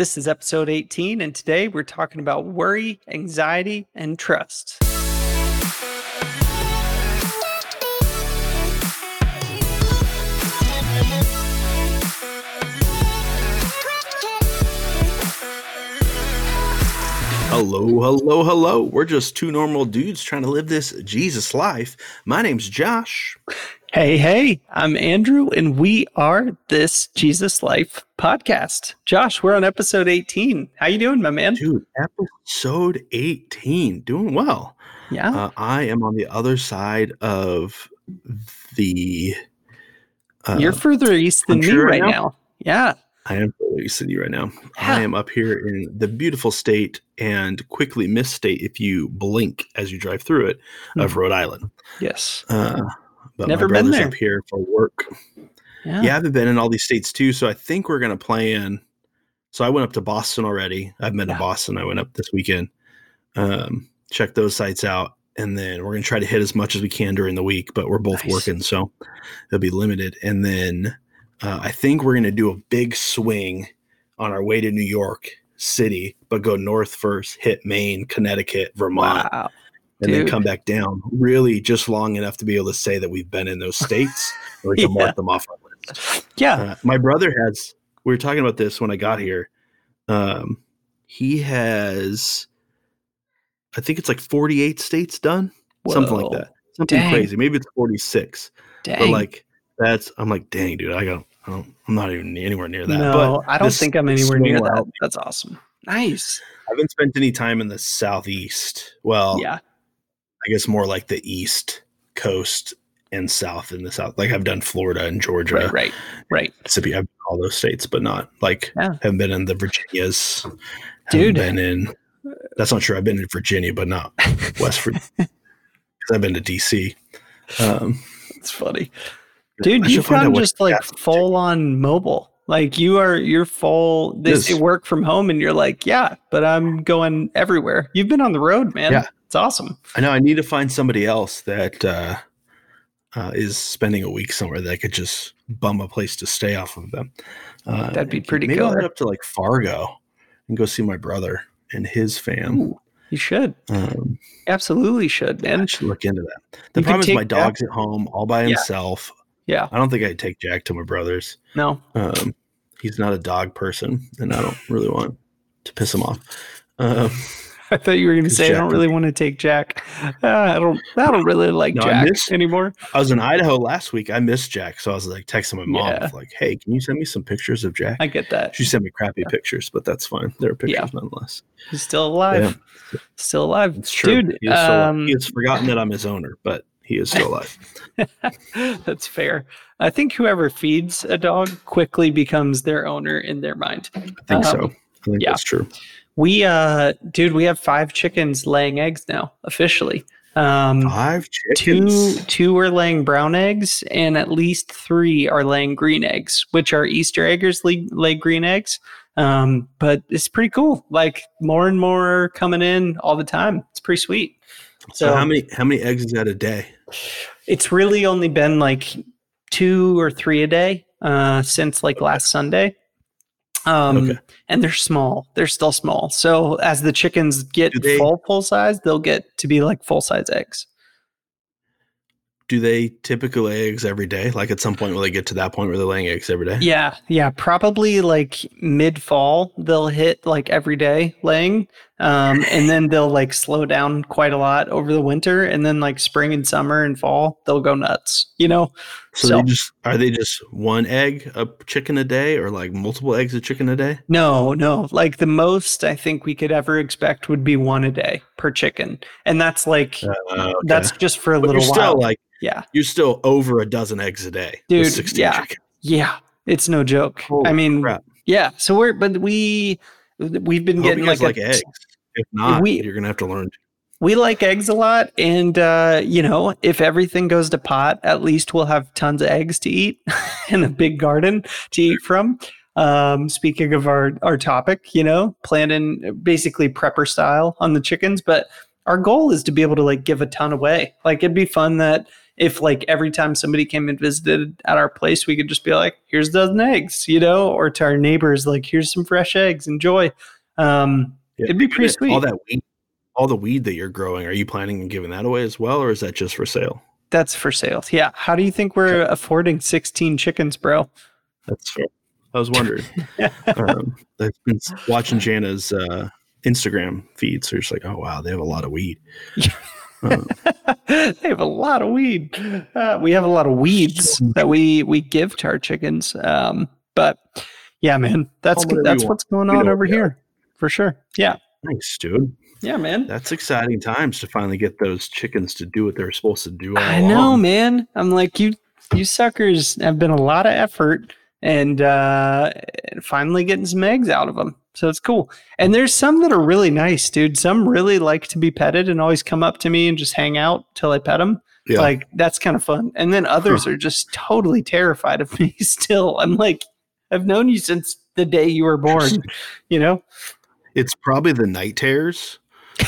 This is episode 18, and today we're talking about worry, anxiety, and trust. Hello, hello, hello. We're just two normal dudes trying to live this Jesus life. My name's Josh. Hey, hey, I'm Andrew, and we are this Jesus Life podcast. Josh, we're on episode 18. How you doing, my man? Dude, episode 18. Doing well. Yeah. Uh, I am on the other side of the. Uh, You're further east than me right right now. now? Yeah. I am further east than you right now. Yeah. I am up here in the beautiful state and quickly miss state if you blink as you drive through it of Hmm. Rhode Island. Yes. Uh, but Never my been brother's there. up here for work. Yeah. Yeah, I haven't been in all these states too, so I think we're gonna play in. So I went up to Boston already. I've been Yeah. to Boston. I went up this weekend. Um, check those sites out, and then we're gonna try to hit as much as we can during the week. But we're both Nice. working, so it'll be limited. And then uh, I think we're gonna do a big swing on our way to New York City, but go north first, hit Maine, Connecticut, Vermont, Wow. And then come back down. Really, just long enough to be able to say that we've been in those states, and we can Yeah. mark them off our list. Yeah. Uh, my brother has. We were talking about this when I got here. Um, he has, I think it's like forty-eight states done, something like that. Something Dang. crazy. Maybe it's forty-six. Dang. But like that's, I'm like, dang, dude, I got, I don't, I'm not even anywhere near that. no, but I don't this- think I'm anywhere near that. me. That's awesome. Nice. I haven't spent any time in the southeast. Well, yeah. I guess more like the east coast and south in the south. Like I've done Florida and Georgia. Right, right, right. Mississippi. I've all those states, but not like Yeah. haven't been in the Virginias. Dude. been in. That's not true. I've been in Virginia, but not West Virginia. I've been to DC. Um, It's funny. Dude, you found just like full on mobile. Like you are you're full they say work from home and you're like, yeah, but I'm going everywhere. You've been on the road, man. Yeah. It's awesome. I know I need to find somebody else that uh, uh, is spending a week somewhere that I could just bum a place to stay off of them. Uh, That'd be pretty maybe I'll head up to like Fargo and go see my brother and his fam. Ooh, you should. Um, Absolutely should, I man. should look into that. The You problem is my Jack- dog's at home all by Yeah. himself. Yeah. I don't think I'd take Jack to my brother's. No. Um, he's not a dog person, and I don't really want to piss him off. Um, I thought you were going to say I don't really want to take Jack. Uh, I don't I don't really like No, I Jack miss- anymore. I was in Idaho last week. I missed Jack, so I was like texting my mom, Yeah. like, "Hey, can you send me some pictures of Jack?" I get that. she sent me crappy Yeah. pictures, but that's fine. They're pictures Yeah. nonetheless. He's still alive. Still alive. It's true. Dude, he, is um, he has forgotten that I'm his owner, but he is still alive. That's fair. I think whoever feeds a dog quickly becomes their owner in their mind. I think so. Um, I think yeah. that's true. We uh dude, we have five chickens laying eggs now, officially. Um Five two chickens. two two are laying brown eggs and at least three are laying green eggs, which are Easter eggers lay, lay green eggs. Um, but it's pretty cool. Like more and more coming in all the time. It's pretty sweet. So, how many how many eggs is that a day? it's really only been like two or three a day uh, since like last Sunday. Um, Okay. And they're small. They're still small. So as the chickens get they- full full size, they'll get to be like full size eggs. Do they typically lay eggs every day? Like at some point, will they get to that point where they're laying eggs every day? Yeah, yeah. Probably like mid fall, they'll hit like every day laying, um, and then they'll like slow down quite a lot over the winter, and then like spring and summer and fall, they'll go nuts. You know, So, So- they just are they just one egg a chicken a day, or like multiple eggs a chicken a day? No, no. Like the most I think we could ever expect would be one a day per chicken. And that's like Uh, okay. that's just for a but little you're while. still like yeah. you're still over a dozen eggs a day, Dude, 16 yeah. chickens. Yeah. It's no joke. I mean, crap. yeah. So we're but we we've been hope getting like, like, a, eggs. If not, we- you're gonna have to learn. we like eggs a lot and uh you know, if everything goes to pot, at least we'll have tons of eggs to eat and a big garden to eat from. Um, speaking of our our topic, you know, planning basically prepper style on the chickens, but our goal is to be able to like give a ton away. Like it'd be fun that if like every time somebody came and visited at our place, we could just be like, here's a dozen eggs, you know, or to our neighbors, like, here's some fresh eggs, enjoy. Um, Yeah, it'd be pretty sweet. All that weed, all the weed that you're growing, are you planning on giving that away as well, or is that just for sale? That's for sale. Yeah. How do you think we're affording 16 chickens, bro? That's fair. I was wondering. um, I've been watching Jana's uh, Instagram feed, so it's like, oh wow, they have a lot of weed. Um, they have a lot of weed. Uh, we have a lot of weeds that we we give to our chickens. Um, but yeah, man, that's Call it whatever that's what's going on over here for sure. Yeah, Thanks, dude. yeah, man. That's exciting times to finally get those chickens to do what they're supposed to do. All I know, along. man. I'm like you. You suckers have been a lot of effort and uh, finally getting some eggs out of them. So it's cool. And there's some that are really nice, dude. Some really like to be petted and always come up to me and just hang out till I pet them. Yeah. Like that's kind of fun. And then others are just totally terrified of me still. I'm like, I've known you since the day you were born, you know? It's probably the night terrors.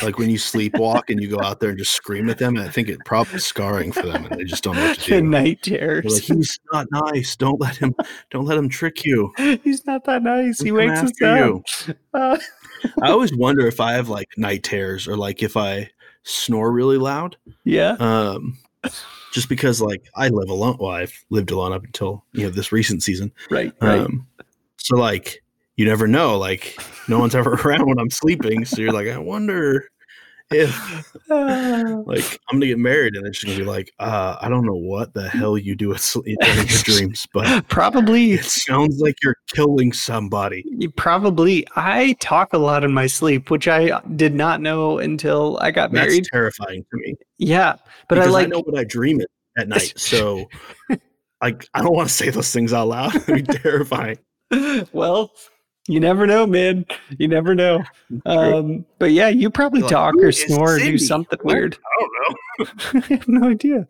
Like when you sleepwalk and you go out there and just scream at them, and I think it probably scarring for them, and they just don't know what to The do. night terrors. like, he's not nice. Don't let him. Don't let him trick you. He's not that nice. He'll He wakes us up. Uh, I always wonder if I have like night terrors or like if I snore really loud. yeah. Um, just because like I live alone. Well, I've lived alone up until you know this recent season. Right. Right. Um, so like you never know. Like no one's ever around when I'm sleeping. So you're like, I wonder if like I'm gonna get married and it's just gonna be like, uh, I don't know what the hell you do sleep in your dreams, but probably it sounds like you're killing somebody. You Probably. I talk a lot in my sleep, which I did not know until I got married. That's married. terrifying to me. Yeah, but I like. I know what I dream at, at night. So like I don't want to say those things out loud. It'd be terrifying. well, you never know, man. You never know. Um, but yeah, you probably Like, talk who or snore or do something What? weird. I don't know. I have no idea.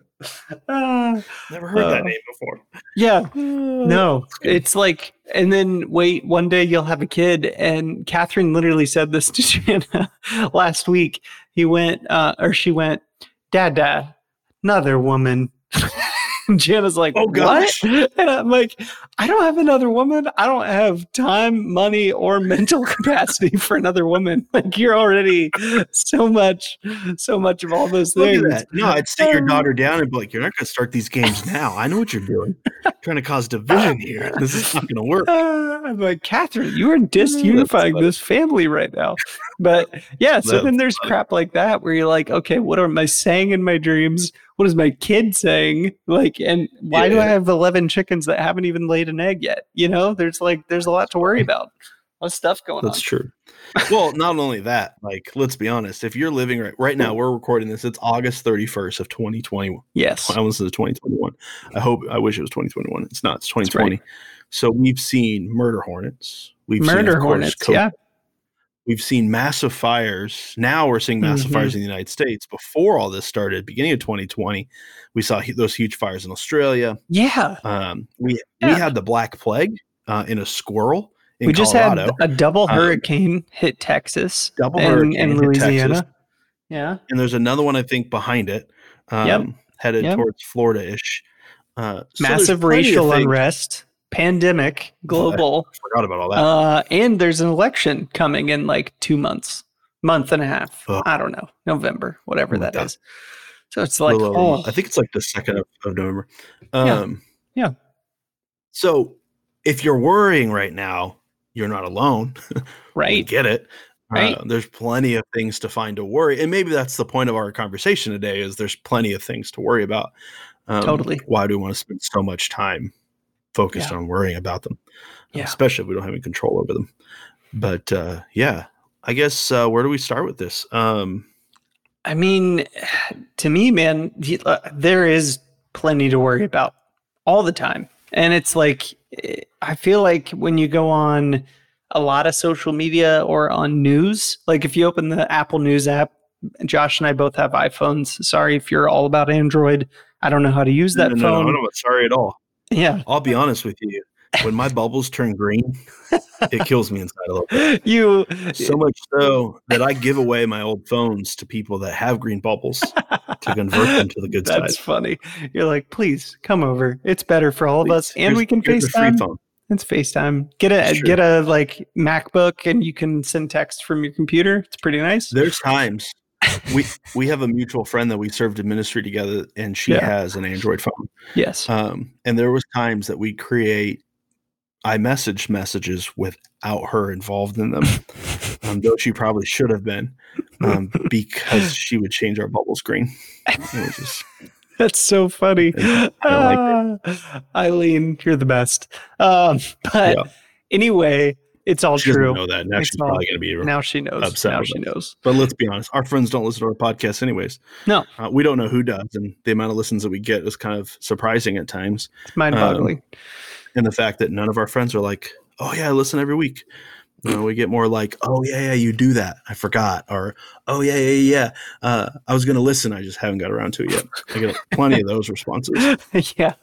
Uh, Never heard that Uh, name before. yeah, no, it's like, and then wait, one day you'll have a kid. And Catherine literally said this to Shanna last week. He went, uh, or she went, Dad, Dad, another woman. And Jana's like, Oh, what? gosh. And I'm like, I don't have another woman. I don't have time, money, or mental capacity for another woman. Like you're already so much, so much of all those Look things. No, I'd sit your Um, daughter down and be like, "You're not going to start these games now. I know what you're doing. trying to cause division here. This is not going to work." Uh, I'm like, Catherine, you are disunifying this family right now. But yeah, so then there's crap like that where you're like, okay, what am I saying in my dreams? What is my kid saying? Like, and why do I have 11 chickens that haven't even laid an egg yet? You know, there's like, there's a lot to worry about. A lot of stuff going on. That's on. true. Well, not only that, like let's be honest. If you're living right right now, we're recording this. It's August 31st of 2021. Yes. I almost said 2021. I hope. I wish it was 2021. It's not. It's 2020. right. 2020. So we've seen murder hornets. We've seen, Murder course, hornets. co- Yeah. We've seen massive fires. Now we're seeing massive Mhm. fires in the United States. Before all this started, beginning of 2020, we saw hu- those huge fires in Australia. Yeah. Um, we we had the Black Plague uh, in a squirrel in we just Colorado. had a double Um, hurricane hit Texas double and, hurricane and Louisiana. Texas. Yeah. and there's another one I think behind it, um, Yep. headed Yep. towards Florida-ish. Uh, so Massive racial unrest, pandemic, global. Forgot about all that. Uh, and there's an election coming in like two months, month and a half. Ugh. I don't know, November, whatever Oh that God. is. So it's like, Little oh. I think it's like the second of, of November. Yeah. Um, Yeah. So if you're worrying right now, you're not alone. Right, get it. Right. Uh, there's plenty of things to find to worry, and maybe that's the point of our conversation today. Is there's plenty of things to worry about. Um, Totally. Why do we want to spend so much time focused Yeah. on worrying about them? Yeah. Especially if we don't have any control over them. But uh, yeah, I guess uh, where do we start with this? Um, I mean, to me, man, uh, there is plenty to worry about all the time. And it's like, eh, I feel like when you go on a lot of social media or on news, like if you open the Apple News app, Josh and I both have iPhones. Sorry if you're all about Android. I don't know how to use that no, no, phone. no, no, sorry at all. Yeah. I'll be honest with you. when my bubbles turn green, it kills me inside a little bit. You So much so that I give away my old phones to people that have green bubbles to convert them to the good That's side. funny. You're like, please come over. It's better for all of us, and Here's- we can here's a free FaceTime. It's FaceTime. Get a get a like MacBook, and you can send text from your computer. It's pretty nice. There's times we we have a mutual friend that we served in ministry together, and she Yeah. has an Android phone. Yes. Um, and there was times that we create iMessage messages without her involved in them, um, though she probably should have been, um, because she would change our bubble screen. Just That's so funny. I Ah, Eileen, you're the best. Um, but Yeah. anyway, it's all she true. know that. Now It's she's all- probably going to be. Now she knows. upset Now she knows. But let's be honest, our friends don't listen to our podcast anyways. No. Uh, we don't know who does, and the amount of listens that we get is kind of surprising at times. It's mind-boggling. And the fact that none of our friends are like, "Oh yeah, I listen every week." You know, we get more like, "Oh yeah, yeah, you do that. I forgot," or "Oh yeah, yeah, yeah. Uh, I was going to listen. I just haven't got around to it yet." I get plenty of those responses. yeah,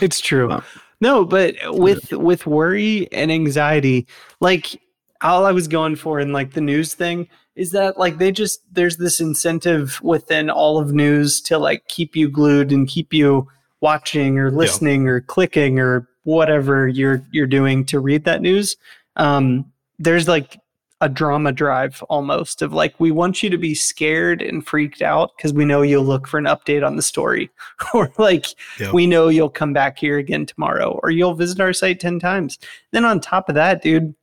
it's true. Wow. No, but with with worry and anxiety, like all I was going for in like the news thing is that like they just there's this incentive within all of news to like keep you glued and keep you watching or listening or clicking or whatever you're you're doing to read that news. Um, there's like a drama drive almost of like we want you to be scared and freaked out because we know you'll look for an update on the story. Or like Yep. we know you'll come back here again tomorrow or you'll visit our site 10 times. Then on top of that dude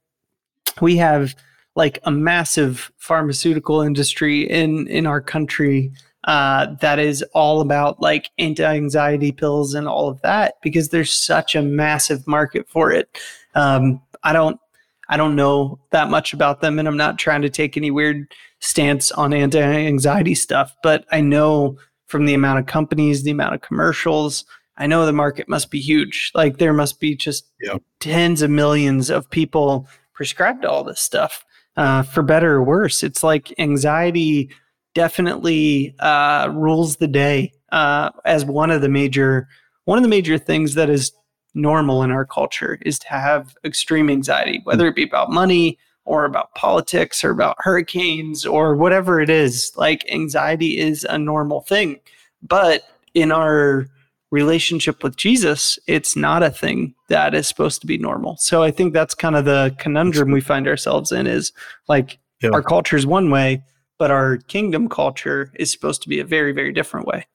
we have like a massive pharmaceutical industry in in our country uh, that is all about like anti-anxiety pills and all of that because there's such a massive market for it. Um, i don't i don't know that much about them and i'm not trying to take any weird stance on anti-anxiety stuff but i know from the amount of companies the amount of commercials i know the market must be huge like there must be just Yeah. tens of millions of people prescribed all this stuff uh, for better or worse it's like anxiety definitely uh, rules the day uh, as one of the major one of the major things that is normal in our culture is to have extreme anxiety whether it be about money or about politics or about hurricanes or whatever it is like anxiety is a normal thing but in our relationship with Jesus, it's not a thing that is supposed to be normal. So I think that's kind of the conundrum we find ourselves in is like Yeah. our culture is one way, but our kingdom culture is supposed to be a very, very different way.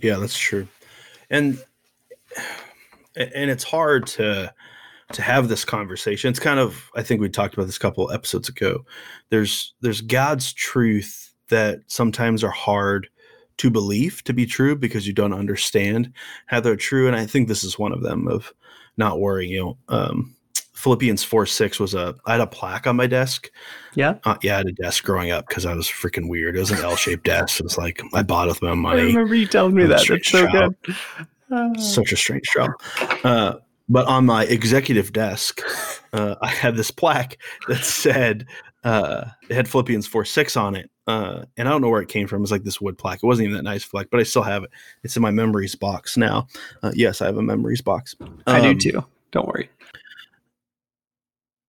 Yeah, that's true. And and it's hard to to have this conversation. It's kind of I think we talked about this a couple episodes ago. There's there's God's truth that sometimes are hard to believe to be true because you don't understand how they're true. And I think this is one of them of not worrying. You know, um, Philippians four six was a I had a plaque on my desk. Yeah. Uh, yeah, I had a desk growing up because I was freaking weird. It was an L shaped desk. It was like I bought it with my I money remember you telling me that. That's so child. good. Uh, such a strange job. Uh, but on my executive desk, uh, I had this plaque that said uh, it had Philippians four six on it, uh, and I don't know where it came from. It's like this wood plaque. It wasn't even that nice plaque, but I still have it. It's in my memories box now. Uh, yes, I have a memories box. I do Um, too. Don't worry.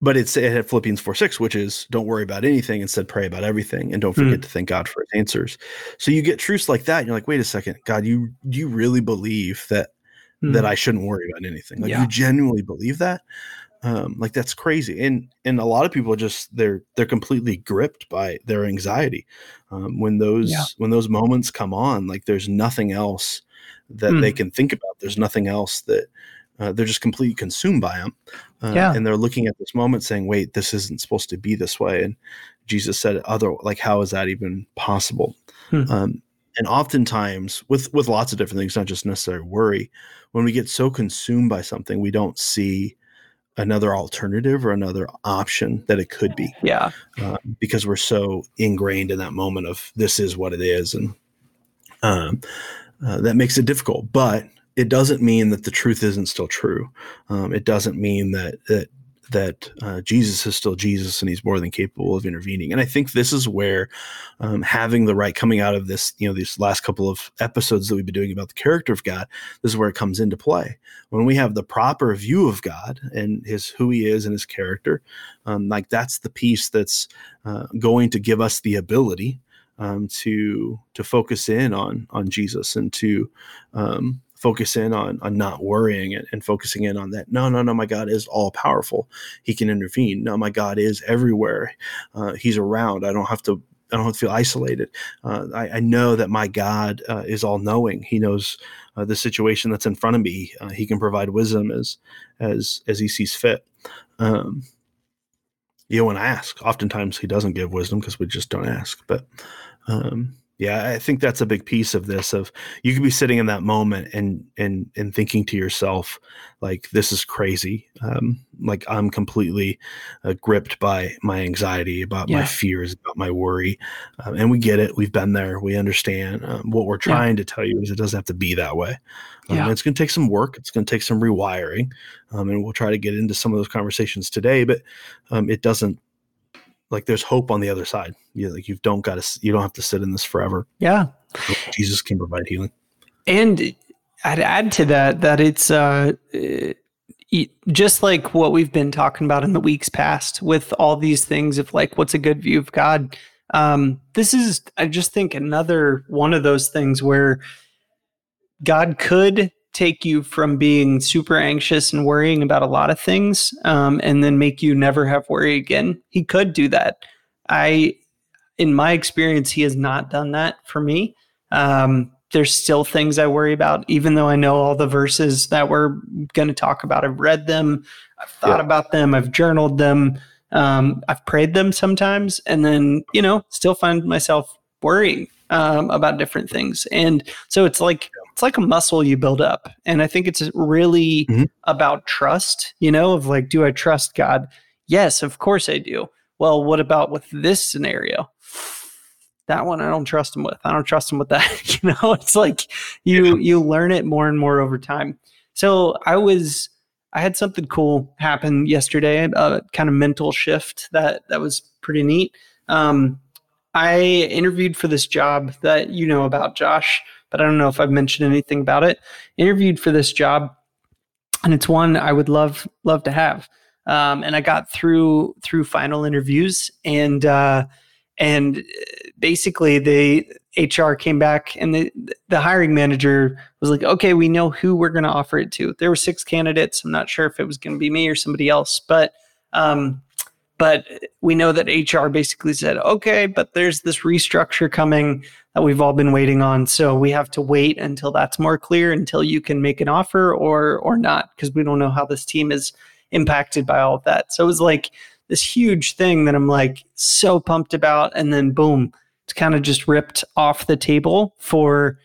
But it's it had Philippians four six, which is don't worry about anything, instead pray about everything, and don't forget Hmm. to thank God for His answers. So you get truths like that, and you're like, wait a second, God, you do you really believe that that I shouldn't worry about anything. Like. Yeah. you genuinely believe that? Um, like that's crazy. And and a lot of people just they're they're completely gripped by their anxiety. Um, when those Yeah. when those moments come on, like there's nothing else that Hmm. they can think about. There's nothing else that uh, they're just completely consumed by them. Uh, Yeah. And they're looking at this moment saying, wait, this isn't supposed to be this way. And Jesus said, other like, how is that even possible? Hmm. Um, and oftentimes with with lots of different things not just necessarily worry when we get so consumed by something we don't see another alternative or another option that it could be Yeah. um, because we're so ingrained in that moment of this is what it is and um, uh, that makes it difficult but it doesn't mean that the truth isn't still true um, it doesn't mean that that that uh, Jesus is still Jesus and he's more than capable of intervening. And I think this is where um, having the right coming out of this, you know, these last couple of episodes that we've been doing about the character of God, this is where it comes into play. When we have the proper view of God and his who he is and his character, um, like that's the piece that's uh, going to give us the ability um, to to focus in on on Jesus and to um, focus in on on not worrying and, and, focusing in on that. No, no, no. My God is all powerful. He can intervene. No, my God is everywhere. Uh, he's around. I don't have to. I don't have to feel isolated. Uh, I, I, know that my God uh, is all knowing. He knows uh, the situation that's in front of me. Uh, he can provide wisdom as as as he sees fit. Um, you know, when I ask, oftentimes he doesn't give wisdom because we just don't ask. But um, yeah, I think that's a big piece of this. Of you could be sitting in that moment and and and thinking to yourself, like, this is crazy. Um, like I'm completely uh, gripped by my anxiety, about yeah. my fears, about my worry, um, and we get it. We've been there. We understand. Um, what we're trying yeah. to tell you is it doesn't have to be that way. Um, yeah. It's going to take some work. It's going to take some rewiring, um, and we'll try to get into some of those conversations today. But um, it doesn't like there's hope on the other side. You like you don't got to you don't have to sit in this forever. Yeah, Jesus can provide healing. And I'd add to that that it's uh, just like what we've been talking about in the weeks past with all these things of like what's a good view of God. Um, this is I just think another one of those things where God could take you from being super anxious and worrying about a lot of things um, and then make you never have worry again. He could do that. I, in my experience, he has not done that for me. Um, there's still things I worry about, even though I know all the verses that we're going to talk about. I've read them, I've thought yeah. about them, I've journaled them, um, I've prayed them sometimes, and then, you know, still find myself worrying um, about different things. And so it's like it's like a muscle you build up. And I think it's really mm-hmm. about trust, you know, of like, do I trust God? Yes, of course I do. Well, what about with this scenario? That one I don't trust him with. I don't trust him with that. you know, it's like you you learn it more and more over time. So I was I had something cool happen yesterday, a kind of mental shift that that was pretty neat. Um, I interviewed for this job that you know about, Josh, but I don't know if I've mentioned anything about it. Interviewed for this job, and it's one I would love love to have. Um, and I got through through final interviews, and uh, and basically the HR came back, and the the hiring manager was like, "Okay, we know who we're going to offer it to." There were six candidates. I'm not sure if it was going to be me or somebody else, but um, but we know that HR basically said, okay, but there's this restructure coming that we've all been waiting on. So we have to wait until that's more clear, until you can make an offer or or not, because we don't know how this team is impacted by all of that. So it was like this huge thing that I'm like so pumped about. And then boom, it's kind of just ripped off the table for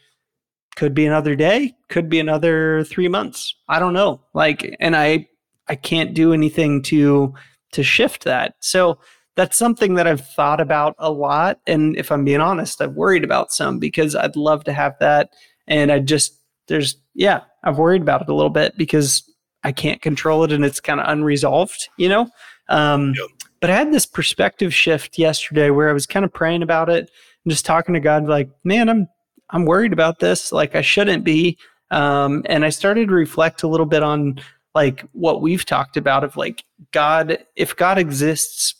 could be another day, could be another three months. I don't know. Like, and I I can't do anything to to shift that. So that's something that I've thought about a lot. And if I'm being honest, I've worried about some because I'd love to have that. And I just, there's, yeah, I've worried about it a little bit because I can't control it and it's kind of unresolved, you know? Um, yep. But I had this perspective shift yesterday where I was kind of praying about it and just talking to God, like, man, I'm, I'm worried about this. Like, I shouldn't be. Um, and I started to reflect a little bit on like what we've talked about of like God, if God exists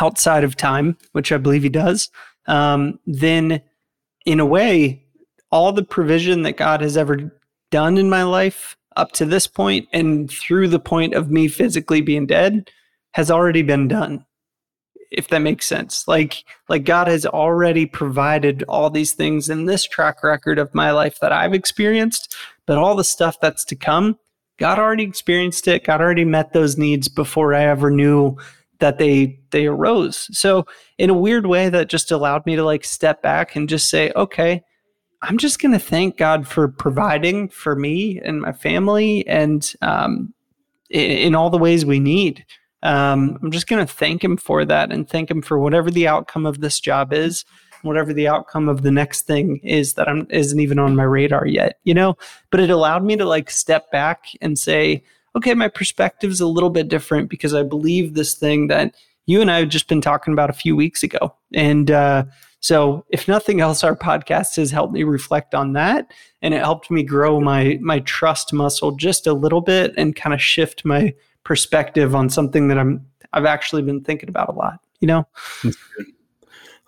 outside of time, which I believe he does, um, then in a way, all the provision that God has ever done in my life up to this point and through the point of me physically being dead has already been done if that makes sense. Like like god has already provided all these things in this track record of my life that i've experienced but all the stuff that's to come God already experienced it. God already met those needs before I ever knew that they they arose. So in a weird way, that just allowed me to like step back and just say, okay, I'm just going to thank God for providing for me and my family and um, in, in all the ways we need. Um, I'm just going to thank Him for that and thank Him for whatever the outcome of this job is whatever the outcome of the next thing is that I'm isn't even on my radar yet, you know? But it allowed me to like step back and say, okay, my perspective's a little bit different because I believe this thing that you and I have just been talking about a few weeks ago. And uh, so, if nothing else, our podcast has helped me reflect on that, and it helped me grow my my trust muscle just a little bit and kind of shift my perspective on something that I'm I've actually been thinking about a lot. You know,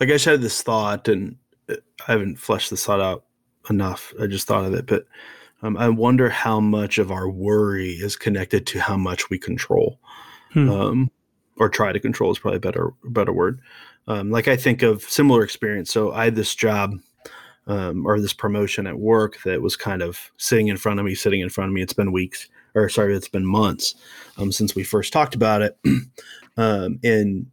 like I just had this thought, and I haven't fleshed this thought out enough. I just thought of it, but um, I wonder how much of our worry is connected to how much we control, hmm. um, or try to control is probably a better better word. Um, like I think of similar experience. So I had this job um, or this promotion at work that was kind of sitting in front of me, sitting in front of me. It's been weeks, or sorry, it's been months um, since we first talked about it, um, and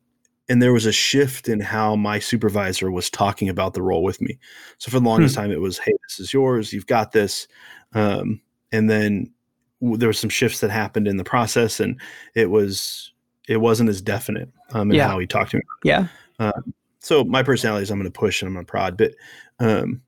and there was a shift in how my supervisor was talking about the role with me. So for the longest hmm. time, it was, "Hey, this is yours. You've got this," um, and then w- there were some shifts that happened in the process, and it was it wasn't as definite um, in yeah. how he talked to me. Yeah. Um, so my personality is I'm going to push and I'm going to prod, but um,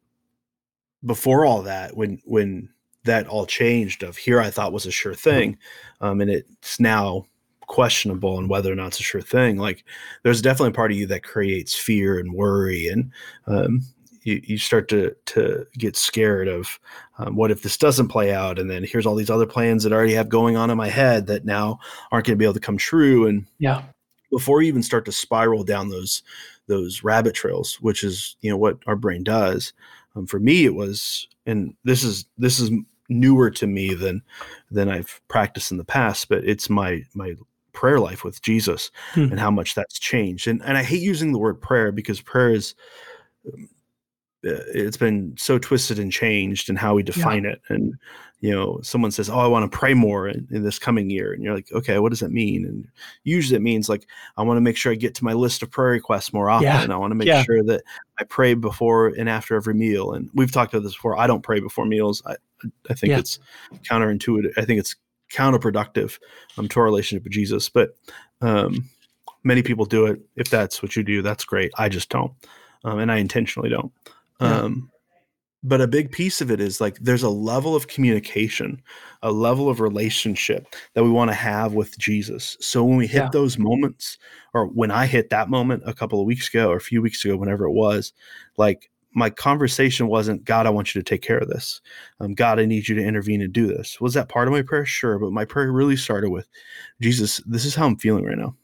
before all that, when when that all changed, of here I thought was a sure thing, um, and it's now questionable and whether or not it's a sure thing. Like there's definitely a part of you that creates fear and worry, and um, you, you start to to get scared of um, what if this doesn't play out, and then here's all these other plans that I already have going on in my head that now aren't going to be able to come true. And yeah, before you even start to spiral down those those rabbit trails, which is you know what our brain does. Um, for me, it was, and this is this is newer to me than than I've practiced in the past, but it's my my prayer life with Jesus hmm. and how much that's changed. And and I hate using the word prayer because prayer is uh, it's been so twisted and changed in how we define yeah. it. And you know, someone says, "Oh, I want to pray more in, in, this coming year," and you're like, "Okay, what does that mean?" And usually it means like I want to make sure I get to my list of prayer requests more often. Yeah. I want to make yeah. sure that I pray before and after every meal. And we've talked about this before. I don't pray before meals. I I think it's counterintuitive. I think it's counterproductive um, to our relationship with Jesus. But um, many people do it. If that's what you do, that's great. I just don't, um, and I intentionally don't. Um, but a big piece of it is like there's a level of communication, a level of relationship that we want to have with Jesus. So when we hit yeah. those moments, or when I hit that moment a couple of weeks ago or a few weeks ago, whenever it was, like my conversation wasn't god i want you to take care of this um, god i need you to intervene and do this was that part of my prayer sure but my prayer really started with jesus this is how i'm feeling right now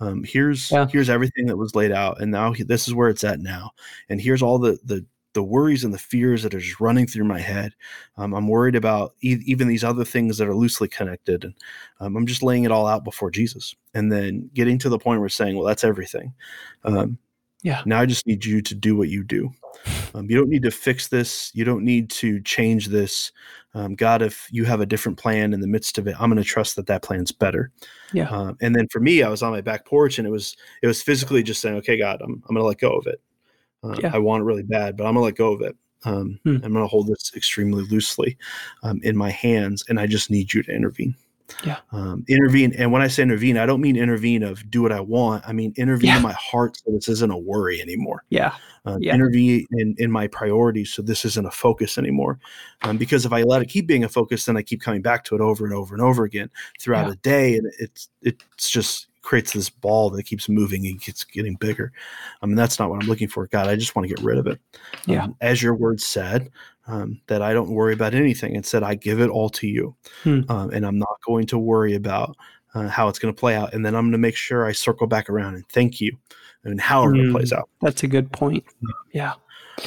um, here's yeah. here's everything that was laid out and now this is where it's at now and here's all the the the worries and the fears that are just running through my head. Um, I'm worried about e- even these other things that are loosely connected, and um, I'm just laying it all out before Jesus, and then getting to the point where saying, "Well, that's everything." Um, yeah. Now I just need you to do what you do. Um, you don't need to fix this. You don't need to change this. Um, God, if you have a different plan in the midst of it, I'm going to trust that that plan's better. Yeah. Um, and then for me, I was on my back porch, and it was it was physically just saying, "Okay, God, I'm I'm going to let go of it. Uh, yeah. I want it really bad, but I'm going to let go of it. Um, hmm. I'm going to hold this extremely loosely um, in my hands, and I just need you to intervene." Yeah um, intervene and when i say intervene i don't mean intervene of do what i want i mean intervene yeah. in my heart so this isn't a worry anymore yeah, um, yeah. intervene in, in my priorities so this isn't a focus anymore um, because if i let it keep being a focus then i keep coming back to it over and over and over again throughout yeah. a day and it's it's just creates this ball that keeps moving and gets getting bigger. I mean, that's not what I'm looking for. God, I just want to get rid of it. Yeah. Um, as your word said, um, that I don't worry about anything. It said, I give it all to you. Hmm. Um, and I'm not going to worry about uh, how it's going to play out. And then I'm going to make sure I circle back around and thank you and however mm, it plays hmm. out. That's a good point. Yeah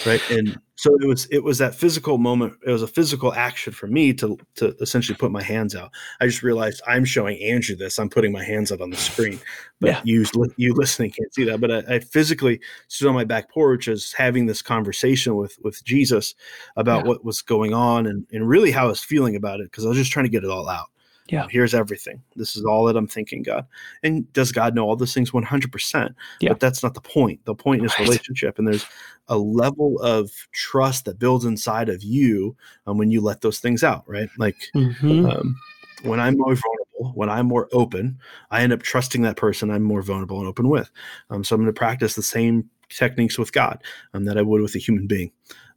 right and so it was it was that physical moment it was a physical action for me to to essentially put my hands out i just realized i'm showing andrew this i'm putting my hands out on the screen but yeah. you you listening can't see that but I, I, physically stood on my back porch as having this conversation with with jesus about yeah. what was going on and, and really how i was feeling about it because i was just trying to get it all out yeah. Here's everything. This is all that I'm thinking, God. And does God know all those things 100%? Yeah. But that's not the point. The point right. is relationship. And there's a level of trust that builds inside of you um, when you let those things out, right? Like mm-hmm. um, when I'm more vulnerable, when I'm more open, I end up trusting that person I'm more vulnerable and open with. Um, so I'm going to practice the same techniques with God um, that I would with a human being.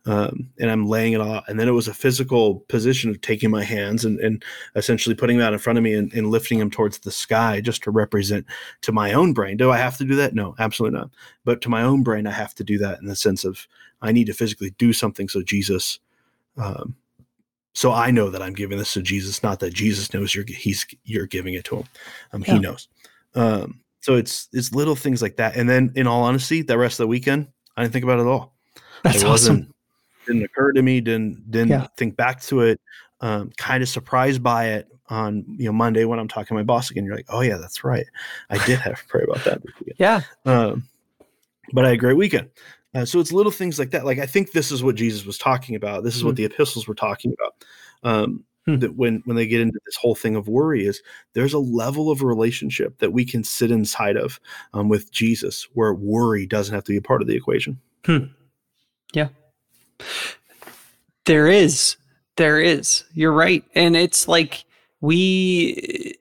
Um, and I'm laying it off. And then it was a physical position of taking my hands and, and essentially putting that in front of me and, and, lifting them towards the sky just to represent to my own brain. Do I have to do that? No, absolutely not. But to my own brain, I have to do that in the sense of I need to physically do something so Jesus, um, so I know that I'm giving this to Jesus, not that Jesus knows you're he's you're giving it to him. Um, yeah. He knows. Um, so it's it's little things like that. And then, in all honesty, that rest of the weekend, I didn't think about it at all. That's it wasn't, awesome didn't occur to me. Didn't didn't yeah. think back to it. Um, kind of surprised by it on you know Monday when I'm talking to my boss again. You're like, oh yeah, that's right. I did have to pray about that. yeah. Um, but I had a great weekend. Uh, so it's little things like that. Like I think this is what Jesus was talking about. This is mm-hmm. what the epistles were talking about. Um, hmm. That when when they get into this whole thing of worry, is there's a level of relationship that we can sit inside of um, with Jesus, where worry doesn't have to be a part of the equation. Hmm. Yeah, there is. There is. You're right. And it's like we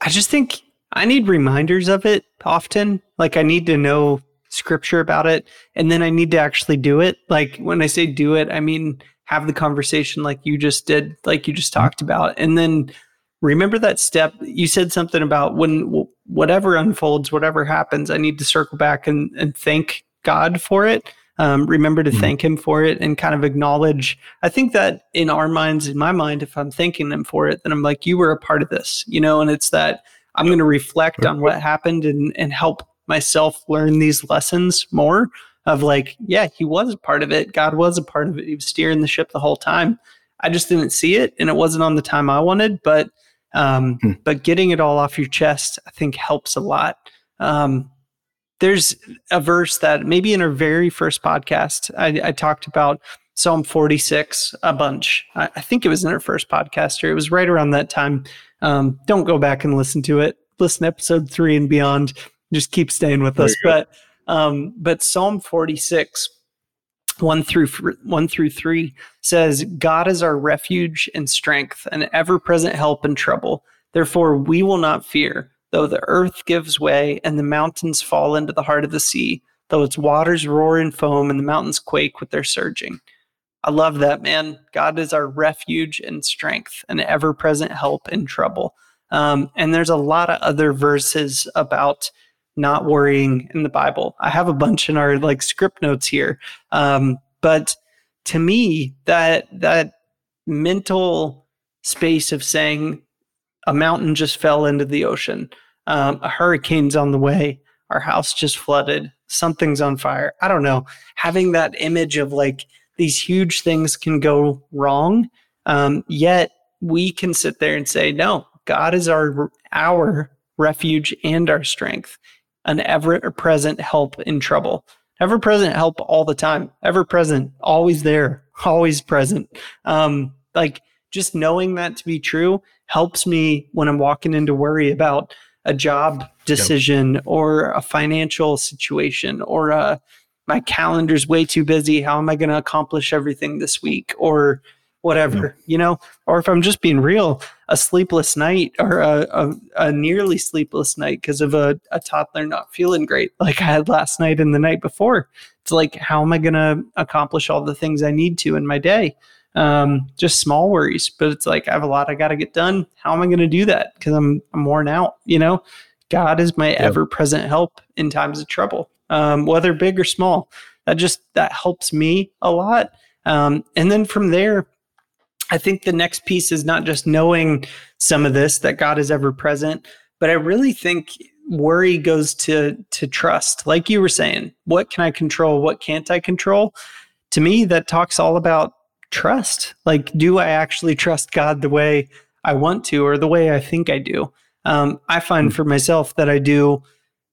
I just think I need reminders of it often. Like I need to know scripture about it and then I need to actually do it. Like when I say do it, I mean have the conversation like you just did, like you just talked about. And then remember that step you said something about when whatever unfolds, whatever happens, I need to circle back and, and thank God for it um, remember to mm-hmm. thank him for it and kind of acknowledge. I think that in our minds, in my mind, if I'm thanking them for it, then I'm like, you were a part of this, you know, and it's that I'm going to reflect on what happened and, and help myself learn these lessons more of like, yeah, he was a part of it. God was a part of it. He was steering the ship the whole time. I just didn't see it and it wasn't on the time I wanted, but um, hmm. but getting it all off your chest, I think helps a lot. Um, there's a verse that maybe in our very first podcast, I, I talked about Psalm 46 a bunch. I, I, think it was in our first podcast, or it was right around that time. Um, don't go back and listen to it. Listen to episode three and beyond. Just keep staying with there us. But um, but Psalm 46, one through one through three says, "God is our refuge and strength, an ever-present help in trouble. Therefore, we will not fear." Though the earth gives way and the mountains fall into the heart of the sea, though its waters roar and foam and the mountains quake with their surging. I love that, man. God is our refuge and strength, an ever present help in trouble. Um, and there's a lot of other verses about not worrying in the Bible. I have a bunch in our like script notes here. Um, but to me, that that mental space of saying a mountain just fell into the ocean. Um, a hurricane's on the way. Our house just flooded. Something's on fire. I don't know. Having that image of like these huge things can go wrong, um, yet we can sit there and say, no, God is our our refuge and our strength, an ever present help in trouble. Ever present help all the time. Ever present, always there, always present. Um, like just knowing that to be true helps me when I'm walking into worry about a job decision yep. or a financial situation or a, uh, my calendar's way too busy. How am I going to accomplish everything this week or whatever, yep. you know? Or if I'm just being real, a sleepless night or a, a, a nearly sleepless night because of a, a toddler not feeling great, like I had last night and the night before. It's like, how am I going to accomplish all the things I need to in my day? Um, just small worries. But it's like I have a lot I got to get done. How am I going to do that? Because I'm I'm worn out. You know, God is my yep. ever present help in times of trouble, um, whether big or small. That just that helps me a lot. Um, and then from there, I think the next piece is not just knowing some of this that God is ever present, but I really think worry goes to to trust. Like you were saying, what can I control? What can't I control? To me, that talks all about trust. Like, do I actually trust God the way I want to or the way I think I do? Um, I find hmm. for myself that I do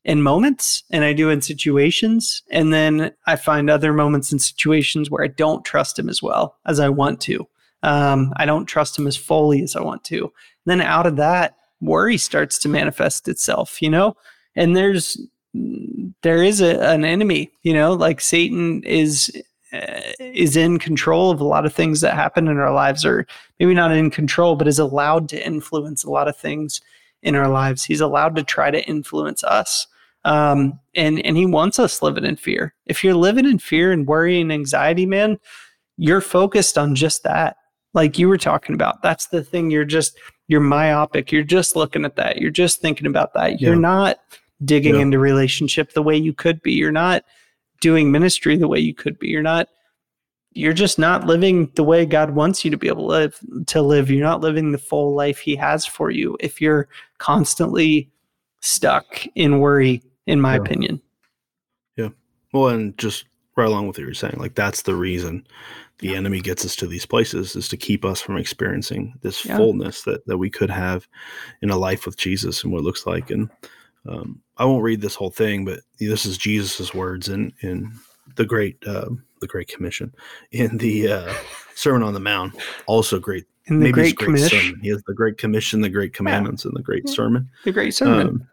in moments and I do in situations. And then I find other moments and situations where I don't trust Him as well as I want to. Um, I don't trust Him as fully as I want to. And then out of that, worry starts to manifest itself, you know? And there's, there is a, an enemy, you know, like Satan is is in control of a lot of things that happen in our lives, or maybe not in control, but is allowed to influence a lot of things in our lives. He's allowed to try to influence us. Um, and and he wants us living in fear. If you're living in fear and worry and anxiety, man, you're focused on just that. Like you were talking about. That's the thing. You're just, you're myopic. You're just looking at that. You're just thinking about that. You're Yeah. not digging Yeah. into relationship the way you could be. You're not doing ministry the way you could be. You're not, you're just not living the way God wants you to be able to live. To live. You're not living the full life He has for you if you're constantly stuck in worry, in my Yeah. opinion. Yeah. Well, and just right along with what you're saying, like that's the reason the enemy gets us to these places is to keep us from experiencing this Yeah. fullness that that we could have in a life with Jesus and what it looks like. And um, I won't read this whole thing, but this is Jesus's words in in the great uh, the Great Commission in the uh, Sermon on the Mount. Also great, In the it's Great Commission, sermon. He has the Great Commission, the Great Commandments, and the Great Yeah. Sermon. the Great Sermon. Um,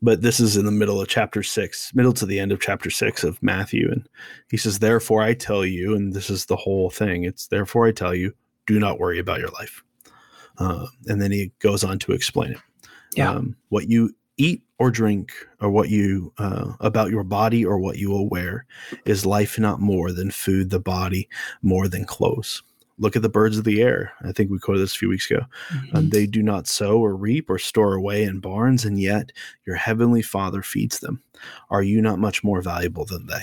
but this is in the middle of chapter six, middle to the end of chapter six of Matthew. And he says, Therefore I tell you, and this is the whole thing it's therefore I tell you, do not worry about your life. Uh, and then he goes on to explain it. Yeah. Um, what you eat or drink, or what you, uh, about your body or what you will wear, is life not more than food, the body more than clothes. Look at the birds of the air. I think we quoted this a few weeks ago. Mhm. Um, they do not sow or reap or store away in barns, and yet your heavenly Father feeds them. Are you not much more valuable than they?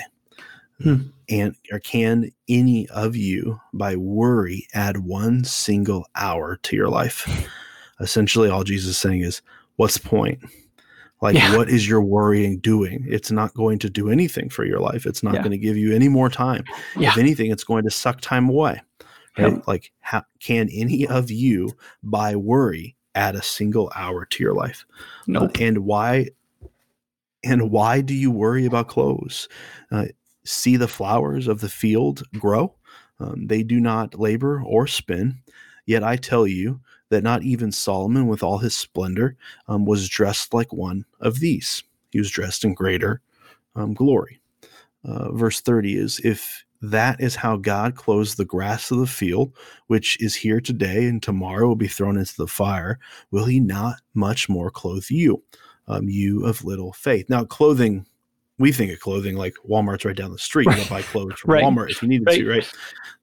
Hmm. And or can any of you, by worry, add one single hour to your life? Essentially, all Jesus is saying is, "What's the point? Like, Yeah. what is your worrying doing? It's not going to do anything for your life. It's not Yeah. going to give you any more time. yeah. If anything, it's going to suck time away." right? Yep. Like, how, can any of you, by worry, add a single hour to your life? Uh, Nope. and why? And why do you worry about clothes? Uh, see the flowers of the field grow; um, they do not labor or spin. Yet I tell you that not even Solomon, with all his splendor, um, was dressed like one of these. He was dressed in greater um, glory. Uh, verse 30 is if that is how God clothes the grass of the field, which is here today and tomorrow will be thrown into the fire, will he not much more clothe you, um, you of little faith? Now, clothing, we think of clothing like Walmart's right down the street. You can buy clothes from Right. Walmart if you needed to, Right. right?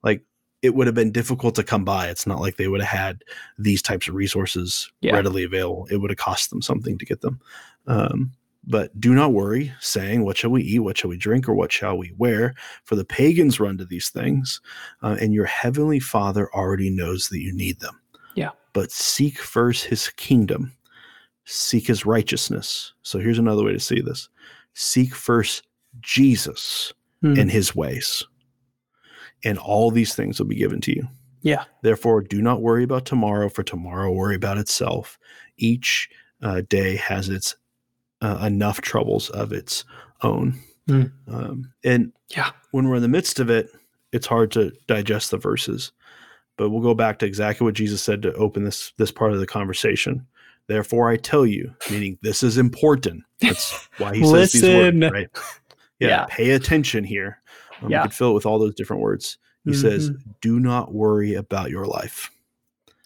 Like it would have been difficult to come by. It's not like they would have had these types of resources Yeah. readily available. It would have cost them something to get them. Um, but do not worry, saying, What shall we eat? What shall we drink? Or what shall we wear? For the pagans run to these things, uh, and your heavenly Father already knows that you need them. Yeah. But seek first his kingdom, seek his righteousness. So here's another way to see this seek first Jesus Hmm. and his ways, and all these things will be given to you. yeah. Therefore, do not worry about tomorrow, for tomorrow worry about itself. Each uh, day has its uh, enough troubles of its own. Mm. Um, and Yeah. when we're in the midst of it, it's hard to digest the verses. But we'll go back to exactly what Jesus said to open this this part of the conversation. Therefore, I tell you, meaning this is important. That's why he says these words, right? Yeah, Yeah. pay attention here. Um, Yeah. You could fill it with all those different words. He says, Mhm. do not worry about your life.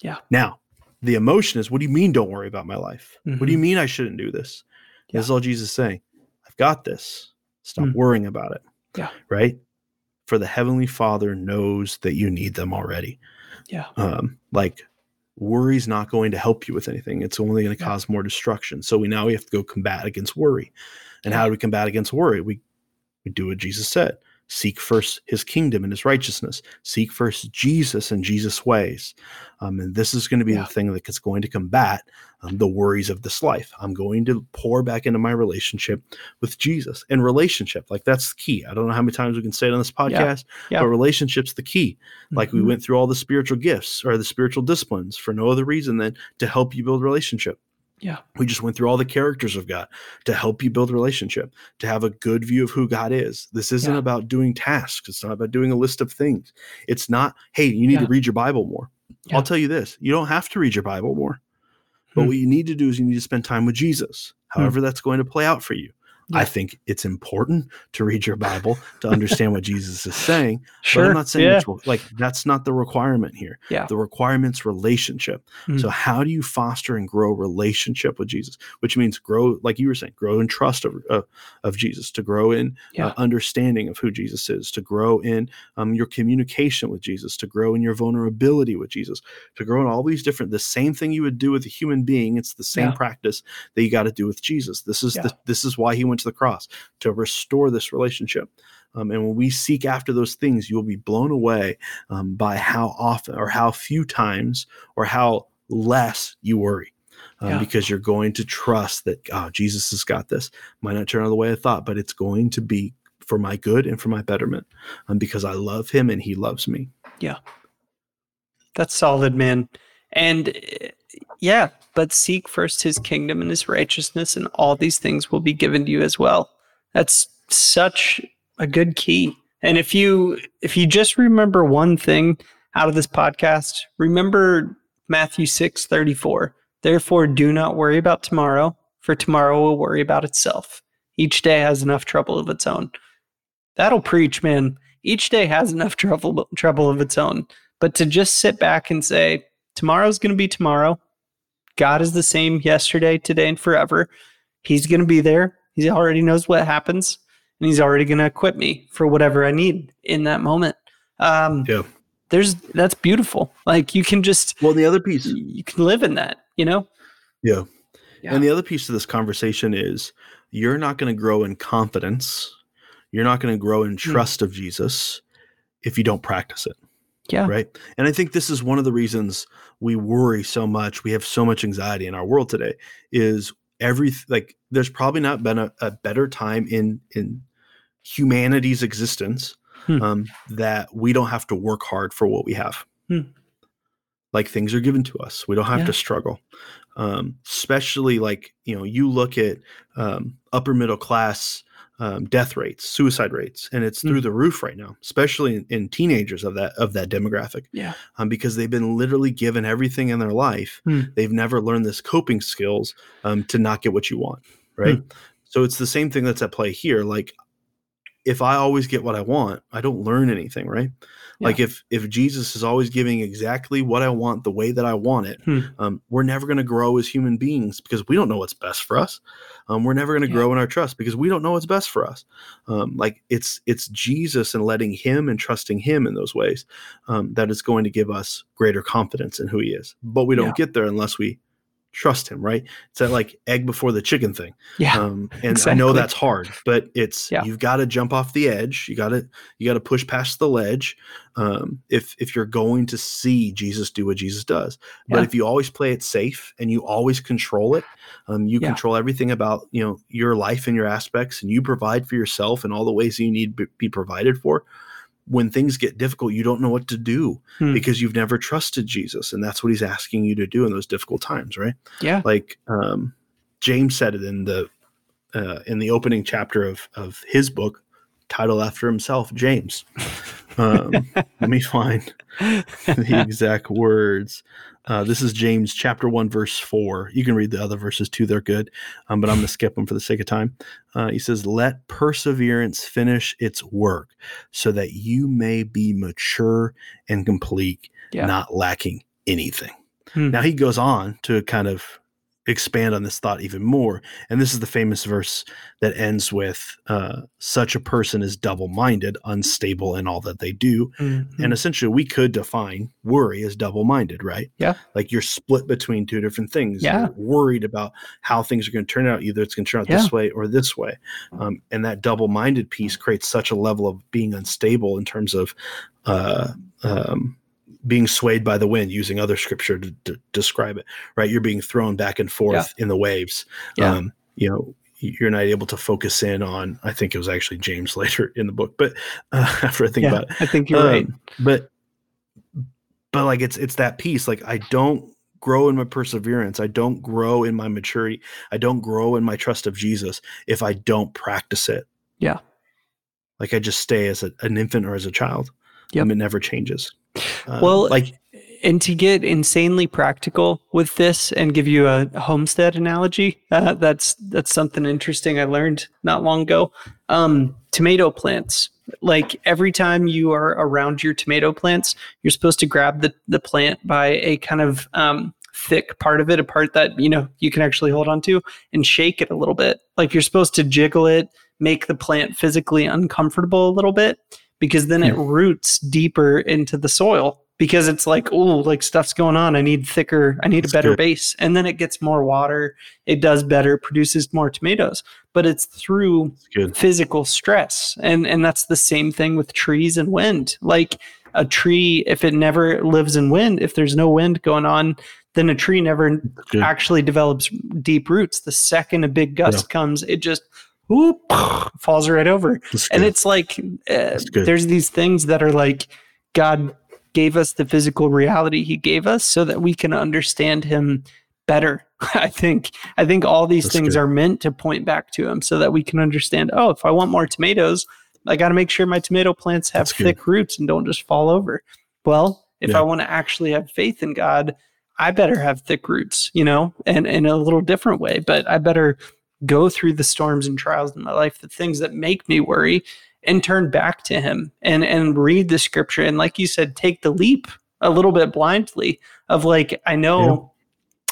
Yeah. Now, the emotion is, what do you mean don't worry about my life? What do you mean I shouldn't do this? Yeah. This is all Jesus is saying. I've got this. Stop Mm. worrying about it. Yeah. Right? For the Heavenly Father knows that you need them already. Yeah. Um, like worry's not going to help you with anything. It's only going to Yeah. cause more destruction. So we now we have to go combat against worry. And how do we combat against worry? We we do what Jesus said. Seek first his kingdom and his righteousness. Seek first Jesus and Jesus' ways. Um, and this is going to be Yeah. the thing that is going to combat um, the worries of this life. I'm going to pour back into my relationship with Jesus. And relationship, like that's the key. I don't know how many times we can say it on this podcast, Yeah. but relationship's the key. Like we Mhm. went through all the spiritual gifts or the spiritual disciplines for no other reason than to help you build relationship. Yeah. We just went through all the characters of God to help you build relationship, to have a good view of who God is. This isn't Yeah. about doing tasks. It's not about doing a list of things. It's not, hey, you need Yeah. to read your Bible more. Yeah. I'll tell you this you don't have to read your Bible more. But Hmm. what you need to do is you need to spend time with Jesus, however that's going to play out for you. I think it's important to read your Bible to understand what Jesus is saying. Sure. But I'm not saying yeah. it's like that's not the requirement here. Yeah. The requirement's relationship. Mm. So how do you foster and grow relationship with Jesus? Which means grow, like you were saying, grow in trust of of, of Jesus, to grow in Yeah. uh, understanding of who Jesus is, to grow in um, your communication with Jesus, to grow in your vulnerability with Jesus, to grow in all these different. The same thing you would do with a human being. It's the same practice that you got to do with Jesus. This is the, this is why he went to the cross to restore this relationship. Um, and when we seek after those things, you'll be blown away um, by how often or how few times or how less you worry. Um, Yeah. Because you're going to trust that oh, Jesus has got this. Might not turn out the way I thought, but it's going to be for my good and for my betterment. Um, because I love Him and He loves me. Yeah. That's solid, man. And uh, yeah, but seek first his kingdom and his righteousness, and all these things will be given to you as well. That's such a good key. And if you if you just remember one thing out of this podcast, remember Matthew six thirty four. Therefore, do not worry about tomorrow, for tomorrow will worry about itself. Each day has enough trouble of its own. That'll preach, man. Each day has enough trouble trouble of its own. But to just sit back and say, tomorrow's going to be tomorrow. God is the same yesterday, today, and forever. He's going to be there. He already knows what happens, and he's already going to equip me for whatever I need in that moment. Um, Yeah. There's that's beautiful. Like you can just Well, the other piece, you can live in that. You know. yeah. Yeah. And the other piece of this conversation is you're not going to grow in confidence. You're not going to grow in trust of Jesus if you don't practice it. Yeah. Right. And I think this is one of the reasons we worry so much. We have so much anxiety in our world today is every like there's probably not been a, a better time in in humanity's existence Hmm. um, that we don't have to work hard for what we have. Hmm. Like things are given to us. We don't have Yeah. to struggle. Um, especially like, you know, you look at um, upper middle class um, death rates, suicide rates, and it's Hmm. through the roof right now, especially in, in teenagers of that of that demographic Yeah. um, because they've been literally given everything in their life. Hmm. They've never learned this coping skills um, to not get what you want, right? Hmm. So it's the same thing that's at play here. Like, if I always get what I want, I don't learn anything, right? Like if if Jesus is always giving exactly what I want the way that I want it, Hmm. um, we're never going to grow as human beings because we don't know what's best for us. Um, we're never going to Yeah. grow in our trust because we don't know what's best for us. Um, like it's it's Jesus and letting Him and trusting Him in those ways um, that is going to give us greater confidence in who He is. But we don't Yeah. get there unless we trust Him, right? It's that like egg before the chicken thing. Yeah. Um, and I know that's hard, but it's Yeah. you've got to jump off the edge. You got to you got to push past the ledge. Um, if if you're going to see Jesus do what Jesus does, but Yeah. if you always play it safe and you always control it, um, you Yeah. control everything about you know your life and your aspects, and you provide for yourself and all the ways you need to be provided for. When things get difficult, you don't know what to do Hmm. because you've never trusted Jesus, and that's what He's asking you to do in those difficult times, right? yeah. like um, James said it in the uh, in the opening chapter of of his book, titled after himself, James. Um, let me find the exact words. Uh, this is James chapter one, verse four. You can read the other verses too; they're good, um, but I'm going to skip them for the sake of time. Uh, he says, "Let perseverance finish its work, so that you may be mature and complete, Yeah. not lacking anything." Hmm. Now he goes on to kind of expand on this thought even more. And this is the famous verse that ends with uh, such a person is double minded, unstable in all that they do. Mhm. And essentially, we could define worry as double minded, right? Yeah. Like you're split between two different things. Yeah. You're worried about how things are going to turn out. Either it's going to turn out Yeah. this way or this way. Um, and that double minded piece creates such a level of being unstable in terms of uh, um, being swayed by the wind, using other scripture to, to describe it, right? You're being thrown back and forth in the waves. Yeah. Um, you know, you're not able to focus in on, I think it was actually James later in the book, but uh, after I think yeah. about it, I think you're right. um, but but like it's it's that piece. Like I don't grow in my perseverance. I don't grow in my maturity. I don't grow in my trust of Jesus if I don't practice it. Yeah. Like I just stay as a, an infant or as a child. Yep. Um, it never changes. Um, Well, like and to get insanely practical with this and give you a homestead analogy, uh, that's that's something interesting I learned not long ago. Um, tomato plants, like every time you are around your tomato plants, you're supposed to grab the the plant by a kind of um, thick part of it, a part that you know you can actually hold on to, and shake it a little bit. Like you're supposed to jiggle it, make the plant physically uncomfortable a little bit, because then it roots deeper into the soil because it's like, oh, like stuff's going on. I need thicker, I need That's a better good. base. And then it gets more water. It does better, produces more tomatoes. But it's through physical stress. And and that's the same thing with trees and wind. Like a tree, if it never lives in wind, if there's no wind going on, then a tree never actually develops deep roots. The second a big gust yeah. comes, it just whoop, falls right over. And it's like uh, there's these things that are like God gave us the physical reality he gave us so that we can understand him better. I think I think all these That's things good. are meant to point back to him so that we can understand, oh, if I want more tomatoes, I got to make sure my tomato plants have That's thick good. roots and don't just fall over. Well, if yeah. I want to actually have faith in God, I better have thick roots, you know, and in a little different way, but I better go through the storms and trials in my life, the things that make me worry, and turn back to him and and read the scripture and like you said take the leap a little bit blindly of like I know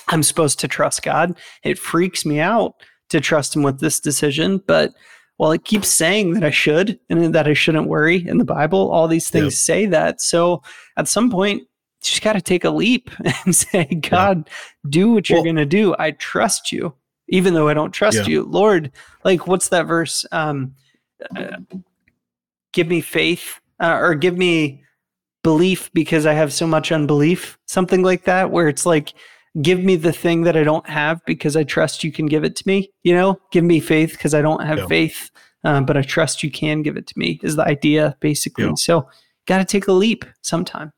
yeah. I'm supposed to trust God. It freaks me out to trust him with this decision, but well it keeps saying that I should and that I shouldn't worry in the Bible, all these things yeah. say that. So at some point you just got to take a leap and say, God, yeah. do what you're well, going to do. I trust you, even though I don't trust you. Lord, like, what's that verse? Um, uh, give me faith uh, or give me belief because I have so much unbelief, something like that, where it's like, give me the thing that I don't have because I trust you can give it to me. You know, give me faith because I don't have yeah. faith, uh, but I trust you can give it to me, is the idea basically. Yeah. So, got to take a leap sometime.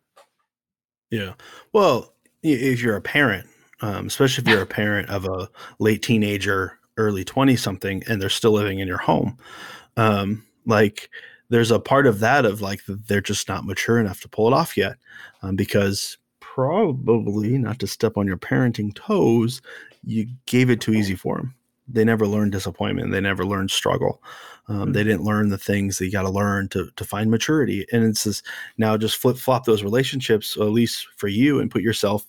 Yeah. Well, if you're a parent, um, especially if you're a parent of a late teenager, early 20 something, and they're still living in your home, um, like, there's a part of that of like they're just not mature enough to pull it off yet um, because probably not to step on your parenting toes you gave it too easy for them they never learned disappointment. They never learned struggle. Um, they hmm. didn't learn the things that you got to learn to to find maturity. And it's just now just flip flop those relationships at least for you and put yourself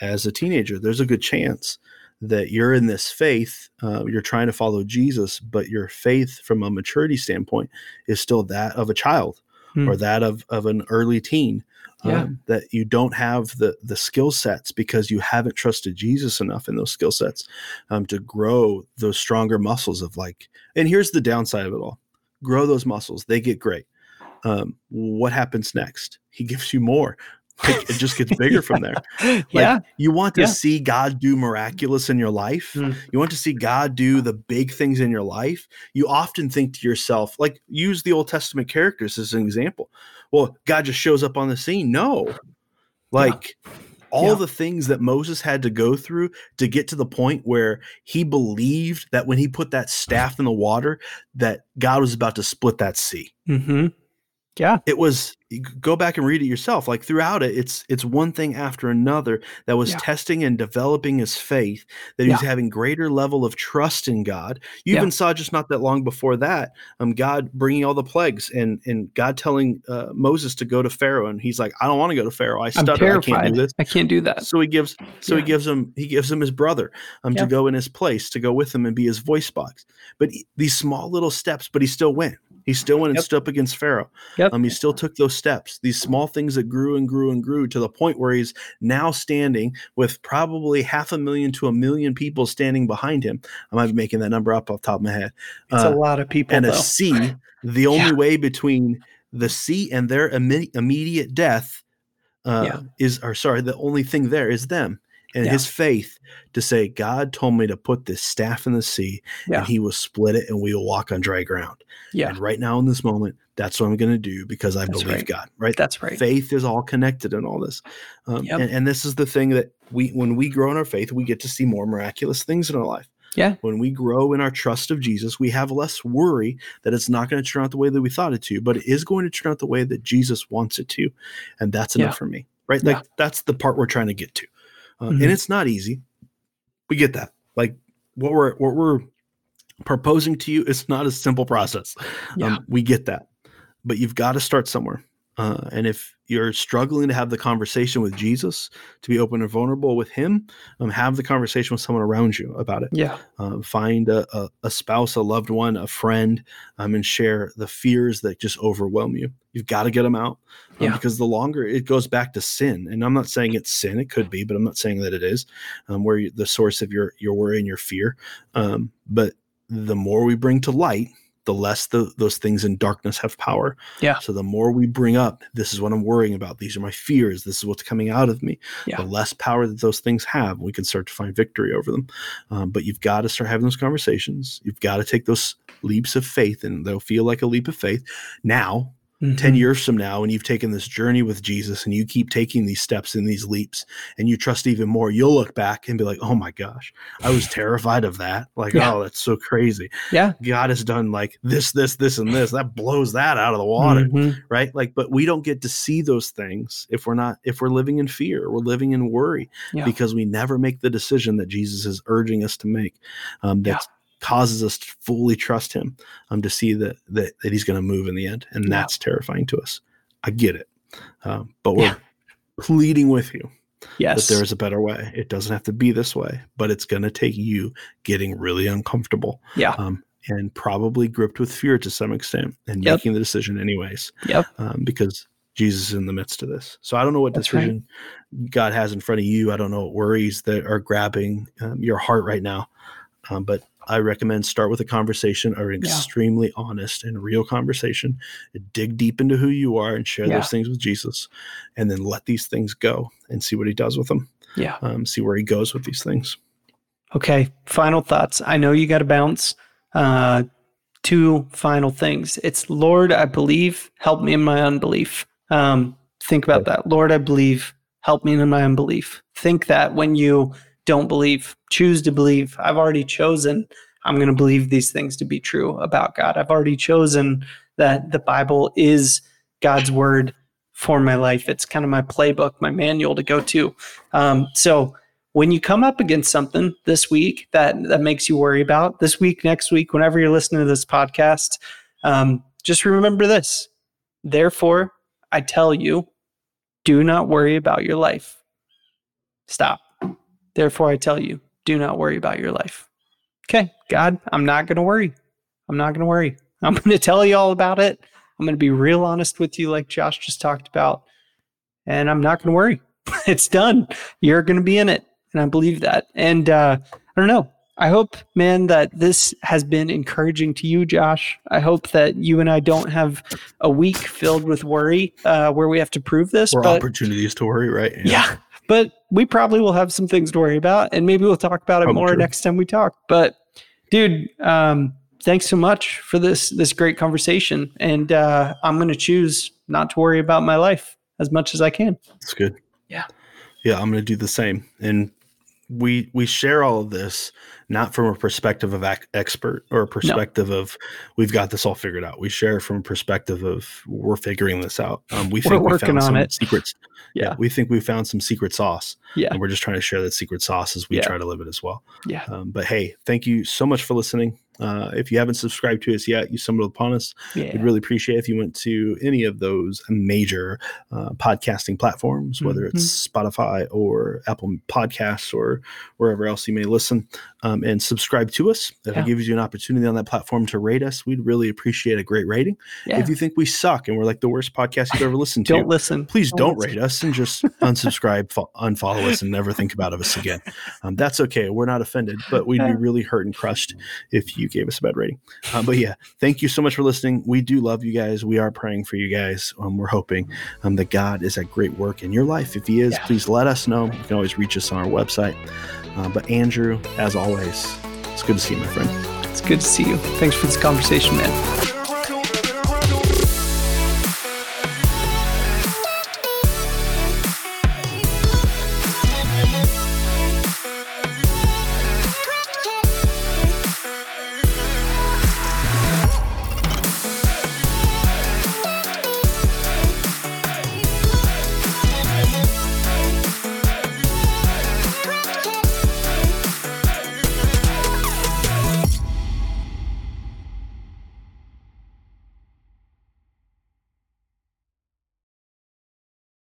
as a teenager there's a good chance that you're in this faith, uh, you're trying to follow Jesus, but your faith from a maturity standpoint is still that of a child hmm. or that of, of an early teen. Yeah. Um, that you don't have the the skill sets because you haven't trusted Jesus enough in those skill sets um, to grow those stronger muscles of like. And here's the downside of it all: grow those muscles; they get great. Um, what happens next? He gives you more it just gets bigger from there. Like, yeah. You want to yeah. see God do miraculous in your life. Mm. You want to see God do the big things in your life. You often think to yourself, like, use the Old Testament characters as an example. Well, God just shows up on the scene. No. Like, yeah. all yeah. the things that Moses had to go through to get to the point where he believed that when he put that staff in the water, that God was about to split that sea. Mm-hmm. Yeah. It was go back and read it yourself. Like throughout it, it's it's one thing after another that was yeah. testing and developing his faith, that he yeah. was having greater level of trust in God. You yeah. even saw just not that long before that, um, God bringing all the plagues and and God telling uh, Moses to go to Pharaoh, and he's like, I don't want to go to Pharaoh. I stutter. I can't do this. I can't do that. So he gives so he gives him he gives him his brother um to go in his place to go with him and be his voice box. But he, these small little steps, but he still went. He still went and stood up against Pharaoh. Yep. Um, he still took those steps, these small things that grew and grew and grew to the point where he's now standing with probably half a million to a million people standing behind him. I might be making that number up off top of my head. It's uh, a lot of people. And though. a sea, the only yeah. way between the sea and their immediate death uh, yeah. is, or sorry, the only thing there is them and yeah. his faith to say, God told me to put this staff in the sea yeah. and he will split it and we will walk on dry ground. Yeah. And right now in this moment, that's what I'm going to do because I that's believe right. God, right? That's right. Faith is all connected in all this. Um, yep. and, and this is the thing that we, when we grow in our faith, we get to see more miraculous things in our life. Yeah. When we grow in our trust of Jesus, we have less worry that it's not going to turn out the way that we thought it to, but it is going to turn out the way that Jesus wants it to. And that's enough yeah. for me. right? Yeah. Like that's the part we're trying to get to, uh, Mhm. and it's not easy. We get that. Like what we're what we're proposing to you is not a simple process. Yeah. Um, we get that, but you've got to start somewhere. Uh, and if you're struggling to have the conversation with Jesus, to be open and vulnerable with Him, um, have the conversation with someone around you about it. Yeah. Um, find a, a, a spouse, a loved one, a friend, um, and share the fears that just overwhelm you. You've got to get them out um, Yeah. because the longer it goes back to sin, and I'm not saying it's sin, it could be, but I'm not saying that it is, um, where you, the source of your your worry and your fear. Um, but the more we bring to light, the less the, those things in darkness have power. Yeah. So the more we bring up, this is what I'm worrying about. These are my fears. This is what's coming out of me. Yeah. The less power that those things have, we can start to find victory over them. Um, but you've got to start having those conversations. You've got to take those leaps of faith, and they'll feel like a leap of faith now 10 Mhm. years from now and you've taken this journey with Jesus and you keep taking these steps and these leaps and you trust even more, you'll look back and be like, oh my gosh, I was terrified of that. Like, Yeah. oh, that's so crazy. Yeah. God has done like this, this, this, and this. That blows that out of the water. Mhm. Right. Like, but we don't get to see those things if we're not, if we're living in fear, we're living in worry Yeah. because we never make the decision that Jesus is urging us to make. Um, that causes us to fully trust him um, to see that, that that he's going to move in the end and Yeah. that's terrifying to us i get it um, but we're Yeah. pleading with you Yes. that there is a better way it doesn't have to be this way but it's going to take you getting really uncomfortable Yeah. um, and probably gripped with fear to some extent and Yep. making the decision anyways Yep. um, because jesus is in the midst of this so i don't know what That's right. decision god has in front of you i don't know what worries that are grabbing um, your heart right now um, but I recommend start with a conversation or an Yeah. extremely honest and real conversation. Dig deep into who you are and share Yeah. those things with Jesus, and then let these things go and see what He does with them. Yeah. Um, see where He goes with these things. Okay. Final thoughts. I know you got to bounce. Uh, two final things. It's Lord, I believe, help me in my unbelief. Um, think about that. Lord, I believe, help me in my unbelief. Think that when you don't believe, choose to believe. I've already chosen. I'm going to believe these things to be true about God. I've already chosen that the Bible is God's word for my life. It's kind of my playbook, my manual to go to. Um, so when you come up against something this week that that makes you worry about this week, next week, whenever you're listening to this podcast, um, just remember this. Therefore, I tell you, do not worry about your life. Stop. Therefore, I tell you, do not worry about your life. Okay, God, I'm not going to worry. I'm not going to worry. I'm going to tell you all about it. I'm going to be real honest with you, like Josh just talked about. And I'm not going to worry. it's done. You're going to be in it. And I believe that. And uh, I don't know. I hope, man, that this has been encouraging to you, Josh. I hope that you and I don't have a week filled with worry uh, where we have to prove this. Or but opportunities to worry, right? yeah. But we probably will have some things to worry about, and maybe we'll talk about it Probably more true. next time we talk. But dude, um, thanks so much for this this great conversation. And uh, I'm going to choose not to worry about my life as much as I can. It's good. Yeah. Yeah, I'm going to do the same. And we we share all of this not from a perspective of ac- expert or a perspective of we've got this all figured out. We share from a perspective of we're figuring this out. Um, we We're think we working found on some it. secrets. Yeah. we think we found some secret sauce, Yeah. and we're just trying to share that secret sauce as we Yeah. try to live it as well. Yeah. Um, but hey, thank you so much for listening. Uh, if you haven't subscribed to us yet, you stumbled upon us. Yeah. We'd really appreciate it if you went to any of those major uh, podcasting platforms, whether it's Spotify or Apple Podcasts or wherever else you may listen, um, and subscribe to us. If Yeah. it gives you an opportunity on that platform to rate us, we'd really appreciate a great rating. Yeah. If you think we suck and we're like the worst podcast you've ever listened to, Don't listen. please Don't don't rate us and just unsubscribe, fo- unfollow us, and never think about us again. Um, that's okay. We're not offended, but we'd be really hurt and crushed if you gave us a bad rating. Um, but yeah, thank you so much for listening. We do love you guys. We are praying for you guys. Um, we're hoping um, that God is at great work in your life. If He is, Yeah. please let us know. You can always reach us on our website. Uh, but Andrew, as always, it's good to see you, my friend. It's good to see you. Thanks for this conversation, man.